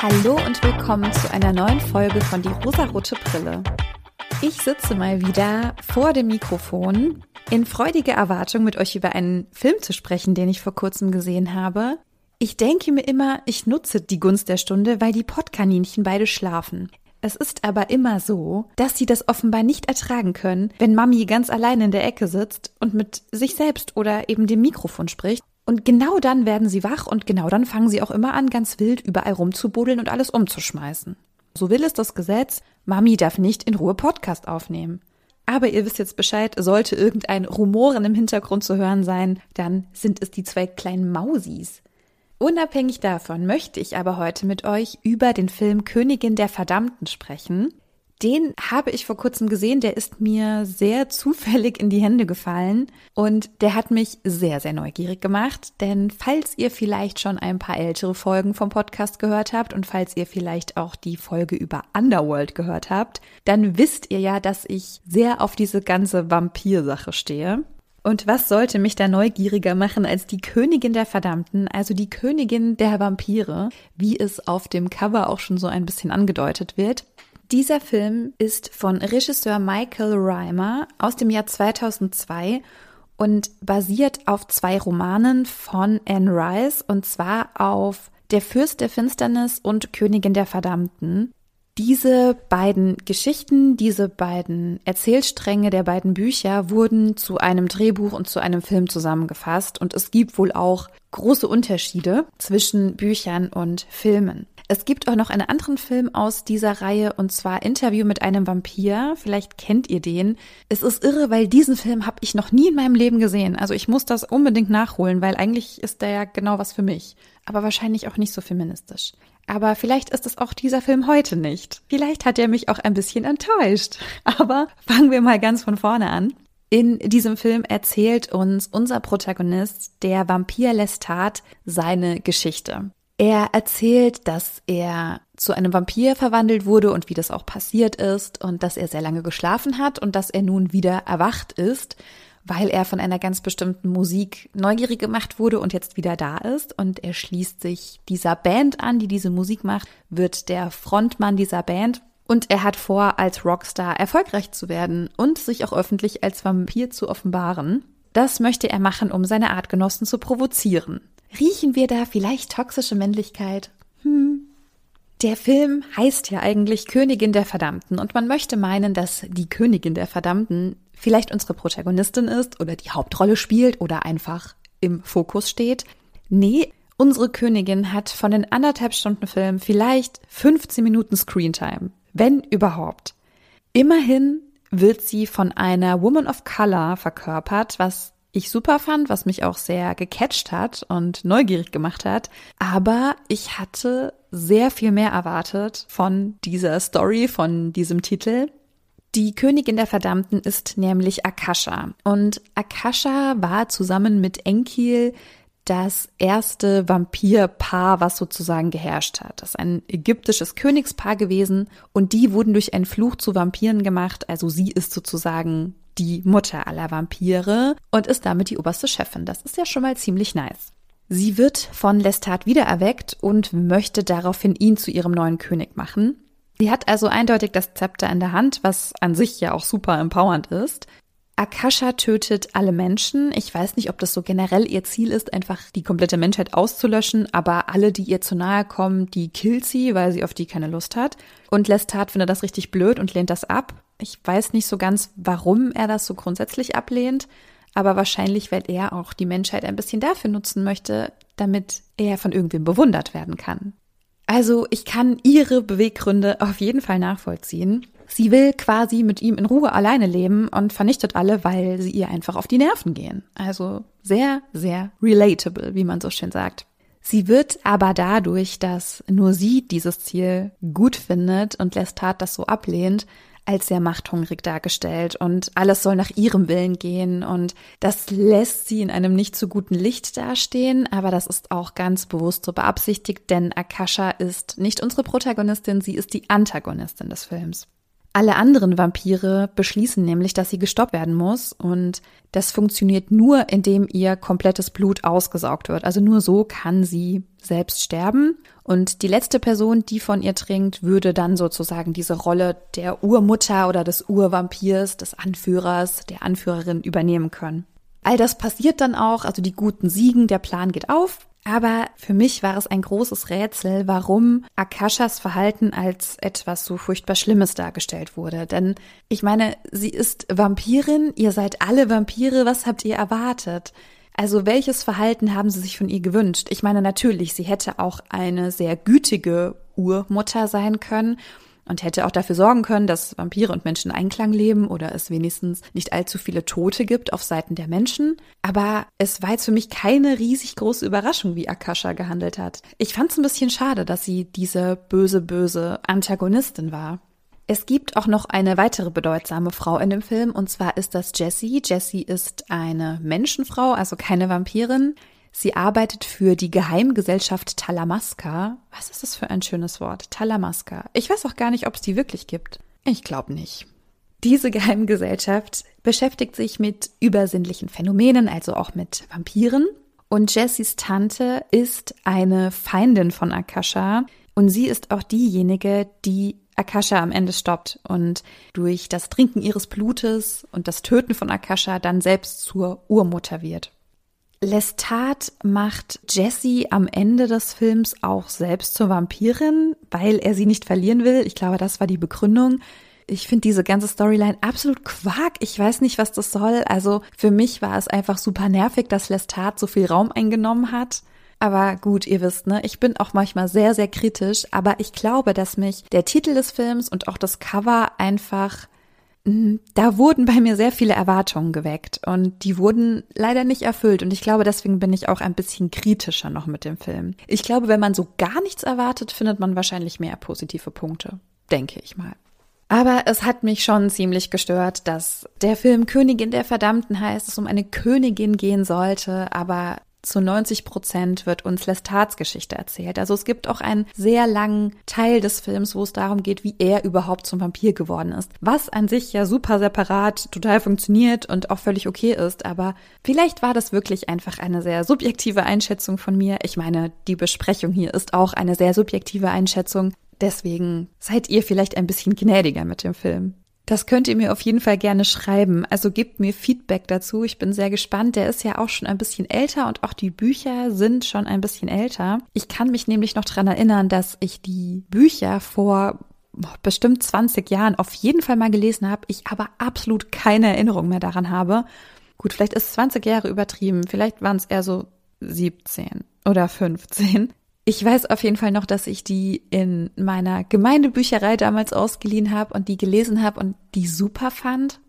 Hallo und willkommen zu einer neuen Folge von Die rosarote Brille. Ich sitze mal wieder vor dem Mikrofon in freudiger Erwartung, mit euch über einen Film zu sprechen, den ich vor kurzem gesehen habe. Ich denke mir immer, ich nutze die Gunst der Stunde, weil die Pottkaninchen beide schlafen. Es ist aber immer so, dass sie das offenbar nicht ertragen können, wenn Mami ganz allein in der Ecke sitzt und mit sich selbst oder eben dem Mikrofon spricht. Und genau dann werden sie wach und genau dann fangen sie auch immer an, ganz wild überall rumzubuddeln und alles umzuschmeißen. So will es das Gesetz, Mami darf nicht in Ruhe Podcast aufnehmen. Aber ihr wisst jetzt Bescheid, sollte irgendein Rumoren im Hintergrund zu hören sein, dann sind es die zwei kleinen Mausis. Unabhängig davon möchte ich aber heute mit euch über den Film Königin der Verdammten sprechen. Den habe ich vor kurzem gesehen, der ist mir sehr zufällig in die Hände gefallen und der hat mich sehr, sehr neugierig gemacht, denn falls ihr vielleicht schon ein paar ältere Folgen vom Podcast gehört habt und falls ihr vielleicht auch die Folge über Underworld gehört habt, dann wisst ihr ja, dass ich sehr auf diese ganze Vampir-Sache stehe. Und was sollte mich da neugieriger machen als die Königin der Verdammten, also die Königin der Vampire, wie es auf dem Cover auch schon so ein bisschen angedeutet wird. Dieser Film ist von Regisseur Michael Reimer aus dem Jahr 2002 und basiert auf zwei Romanen von Anne Rice und zwar auf Der Fürst der Finsternis und Königin der Verdammten. Diese beiden Geschichten, diese beiden Erzählstränge der beiden Bücher wurden zu einem Drehbuch und zu einem Film zusammengefasst und es gibt wohl auch große Unterschiede zwischen Büchern und Filmen. Es gibt auch noch einen anderen Film aus dieser Reihe und zwar Interview mit einem Vampir. Vielleicht kennt ihr den. Es ist irre, weil diesen Film habe ich noch nie in meinem Leben gesehen. Also ich muss das unbedingt nachholen, weil eigentlich ist der ja genau was für mich. Aber wahrscheinlich auch nicht so feministisch. Aber vielleicht ist es auch dieser Film heute nicht. Vielleicht hat er mich auch ein bisschen enttäuscht. Aber fangen wir mal ganz von vorne an. In diesem Film erzählt uns unser Protagonist, der Vampir Lestat, seine Geschichte. Er erzählt, dass er zu einem Vampir verwandelt wurde und wie das auch passiert ist und dass er sehr lange geschlafen hat und dass er nun wieder erwacht ist, weil er von einer ganz bestimmten Musik neugierig gemacht wurde und jetzt wieder da ist. Und er schließt sich dieser Band an, die diese Musik macht, wird der Frontmann dieser Band. Und er hat vor, als Rockstar erfolgreich zu werden und sich auch öffentlich als Vampir zu offenbaren. Das möchte er machen, um seine Artgenossen zu provozieren. Riechen wir da vielleicht toxische Männlichkeit? Hm. Der Film heißt ja eigentlich Königin der Verdammten und man möchte meinen, dass die Königin der Verdammten vielleicht unsere Protagonistin ist oder die Hauptrolle spielt oder einfach im Fokus steht. Nee, unsere Königin hat von den anderthalb Stunden Film vielleicht 15 Minuten Screentime, wenn überhaupt. Immerhin wird sie von einer Woman of Color verkörpert, was ich super fand, was mich auch sehr gecatcht hat und neugierig gemacht hat. Aber ich hatte sehr viel mehr erwartet von dieser Story, von diesem Titel. Die Königin der Verdammten ist nämlich Akasha. Und Akasha war zusammen mit Enkil das erste Vampirpaar, was sozusagen geherrscht hat. Das ist ein ägyptisches Königspaar gewesen und die wurden durch einen Fluch zu Vampiren gemacht. Also sie ist sozusagen die Mutter aller Vampire und ist damit die oberste Chefin. Das ist ja schon mal ziemlich nice. Sie wird von Lestat wiedererweckt und möchte daraufhin ihn zu ihrem neuen König machen. Sie hat also eindeutig das Zepter in der Hand, was an sich ja auch super empowernd ist. Akasha tötet alle Menschen. Ich weiß nicht, ob das so generell ihr Ziel ist, einfach die komplette Menschheit auszulöschen, aber alle, die ihr zu nahe kommen, die killt sie, weil sie auf die keine Lust hat. Und Lestat findet das richtig blöd und lehnt das ab. Ich weiß nicht so ganz, warum er das so grundsätzlich ablehnt, aber wahrscheinlich, weil er auch die Menschheit ein bisschen dafür nutzen möchte, damit er von irgendwem bewundert werden kann. Also ich kann ihre Beweggründe auf jeden Fall nachvollziehen. Sie will quasi mit ihm in Ruhe alleine leben und vernichtet alle, weil sie ihr einfach auf die Nerven gehen. Also sehr, sehr relatable, wie man so schön sagt. Sie wird aber dadurch, dass nur sie dieses Ziel gut findet und Lestat das so ablehnt, als sehr machthungrig dargestellt und alles soll nach ihrem Willen gehen und das lässt sie in einem nicht so guten Licht dastehen, aber das ist auch ganz bewusst so beabsichtigt, denn Akasha ist nicht unsere Protagonistin, sie ist die Antagonistin des Films. Alle anderen Vampire beschließen nämlich, dass sie gestoppt werden muss und das funktioniert nur, indem ihr komplettes Blut ausgesaugt wird. Also nur so kann sie selbst sterben und die letzte Person, die von ihr trinkt, würde dann sozusagen diese Rolle der Urmutter oder des Urvampirs, des Anführers, der Anführerin übernehmen können. All das passiert dann auch, also die guten Siegen, der Plan geht auf aber für mich war es ein großes Rätsel, warum Akashas Verhalten als etwas so furchtbar Schlimmes dargestellt wurde. Denn ich meine, sie ist Vampirin, ihr seid alle Vampire, was habt ihr erwartet? Also welches Verhalten haben sie sich von ihr gewünscht? Ich meine natürlich, sie hätte auch eine sehr gütige Urmutter sein können und hätte auch dafür sorgen können, dass Vampire und Menschen Einklang leben oder es wenigstens nicht allzu viele Tote gibt auf Seiten der Menschen. Aber es war jetzt für mich keine riesig große Überraschung, wie Akasha gehandelt hat. Ich fand es ein bisschen schade, dass sie diese böse, böse Antagonistin war. Es gibt auch noch eine weitere bedeutsame Frau in dem Film, und zwar ist das Jessie. Jessie ist eine Menschenfrau, also keine Vampirin. Sie arbeitet für die Geheimgesellschaft Talamasca. Was ist das für ein schönes Wort? Talamasca. Ich weiß auch gar nicht, ob es die wirklich gibt. Ich glaube nicht. Diese Geheimgesellschaft beschäftigt sich mit übersinnlichen Phänomenen, also auch mit Vampiren. Und Jessys Tante ist eine Feindin von Akasha. Und sie ist auch diejenige, die Akasha am Ende stoppt und durch das Trinken ihres Blutes und das Töten von Akasha dann selbst zur Urmutter wird. Lestat macht Jessie am Ende des Films auch selbst zur Vampirin, weil er sie nicht verlieren will. Ich glaube, das war die Begründung. Ich finde diese ganze Storyline absolut Quark. Ich weiß nicht, was das soll. Also für mich war es einfach super nervig, dass Lestat so viel Raum eingenommen hat. Aber gut, ihr wisst, ne, ich bin auch manchmal sehr, sehr kritisch, aber ich glaube, dass mich der Titel des Films und auch das Cover einfach. Da wurden bei mir sehr viele Erwartungen geweckt und die wurden leider nicht erfüllt und ich glaube, deswegen bin ich auch ein bisschen kritischer noch mit dem Film. Ich glaube, wenn man so gar nichts erwartet, findet man wahrscheinlich mehr positive Punkte, denke ich mal. Aber es hat mich schon ziemlich gestört, dass der Film Königin der Verdammten heißt, es um eine Königin gehen sollte, aber zu 90 Prozent wird uns Lestats Geschichte erzählt. Also es gibt auch einen sehr langen Teil des Films, wo es darum geht, wie er überhaupt zum Vampir geworden ist. Was an sich ja super separat total funktioniert und auch völlig okay ist. Aber vielleicht war das wirklich einfach eine sehr subjektive Einschätzung von mir. Ich meine, die Besprechung hier ist auch eine sehr subjektive Einschätzung. Deswegen seid ihr vielleicht ein bisschen gnädiger mit dem Film. Das könnt ihr mir auf jeden Fall gerne schreiben. Also gebt mir Feedback dazu. Ich bin sehr gespannt. Der ist ja auch schon ein bisschen älter und auch die Bücher sind schon ein bisschen älter. Ich kann mich nämlich noch dran erinnern, dass ich die Bücher vor bestimmt 20 Jahren auf jeden Fall mal gelesen habe. Ich aber absolut keine Erinnerung mehr daran habe. Gut, vielleicht ist 20 Jahre übertrieben. Vielleicht waren es eher so 17 oder 15. Ich weiß auf jeden Fall noch, dass ich die in meiner Gemeindebücherei damals ausgeliehen habe und die gelesen habe und die super fand.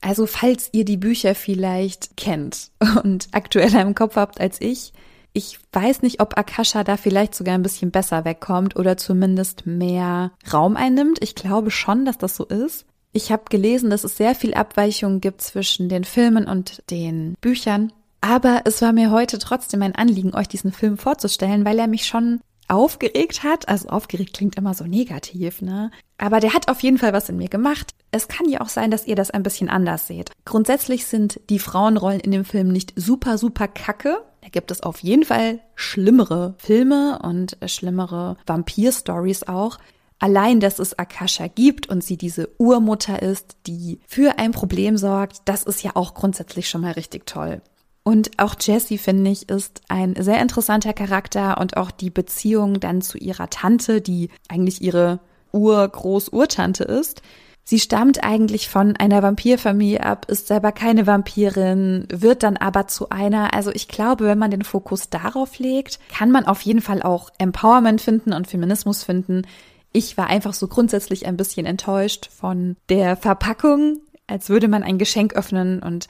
Also falls ihr die Bücher vielleicht kennt und aktueller im Kopf habt als ich, ich weiß nicht, ob Akasha da vielleicht sogar ein bisschen besser wegkommt oder zumindest mehr Raum einnimmt. Ich glaube schon, dass das so ist. Ich habe gelesen, dass es sehr viel Abweichungen gibt zwischen den Filmen und den Büchern. Aber es war mir heute trotzdem ein Anliegen, euch diesen Film vorzustellen, weil er mich schon aufgeregt hat. Also aufgeregt klingt immer so negativ, ne? Aber der hat auf jeden Fall was in mir gemacht. Es kann ja auch sein, dass ihr das ein bisschen anders seht. Grundsätzlich sind die Frauenrollen in dem Film nicht super, super kacke. Da gibt es auf jeden Fall schlimmere Filme und schlimmere Vampir-Stories auch. Allein, dass es Akasha gibt und sie diese Urmutter ist, die für ein Problem sorgt, das ist ja auch grundsätzlich schon mal richtig toll. Und auch Jessie, finde ich, ist ein sehr interessanter Charakter und auch die Beziehung dann zu ihrer Tante, die eigentlich ihre Ur-Groß-Urtante ist. Sie stammt eigentlich von einer Vampirfamilie ab, ist selber keine Vampirin, wird dann aber zu einer. Also ich glaube, wenn man den Fokus darauf legt, kann man auf jeden Fall auch Empowerment finden und Feminismus finden. Ich war einfach so grundsätzlich ein bisschen enttäuscht von der Verpackung, als würde man ein Geschenk öffnen und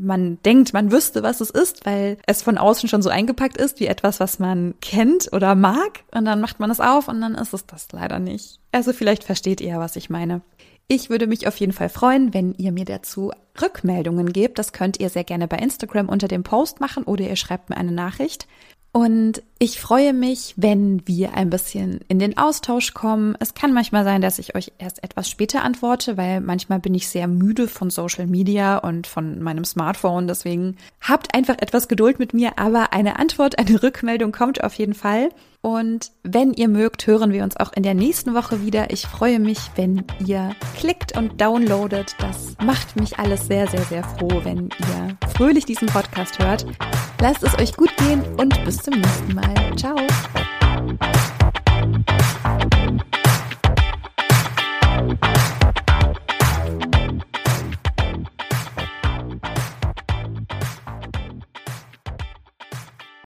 man denkt, man wüsste, was es ist, weil es von außen schon so eingepackt ist wie etwas, was man kennt oder mag. Und dann macht man es auf und dann ist es das leider nicht. Also vielleicht versteht ihr, was ich meine. Ich würde mich auf jeden Fall freuen, wenn ihr mir dazu Rückmeldungen gebt. Das könnt ihr sehr gerne bei Instagram unter dem Post machen oder ihr schreibt mir eine Nachricht. Und Ich freue mich, wenn wir ein bisschen in den Austausch kommen. Es kann manchmal sein, dass ich euch erst etwas später antworte, weil manchmal bin ich sehr müde von Social Media und von meinem Smartphone. Deswegen habt einfach etwas Geduld mit mir, aber eine Antwort, eine Rückmeldung kommt auf jeden Fall. Und wenn ihr mögt, hören wir uns auch in der nächsten Woche wieder. Ich freue mich, wenn ihr klickt und downloadet. Das macht mich alles sehr, sehr, sehr froh, wenn ihr fröhlich diesen Podcast hört. Lasst es euch gut gehen und bis zum nächsten Mal. Ciao.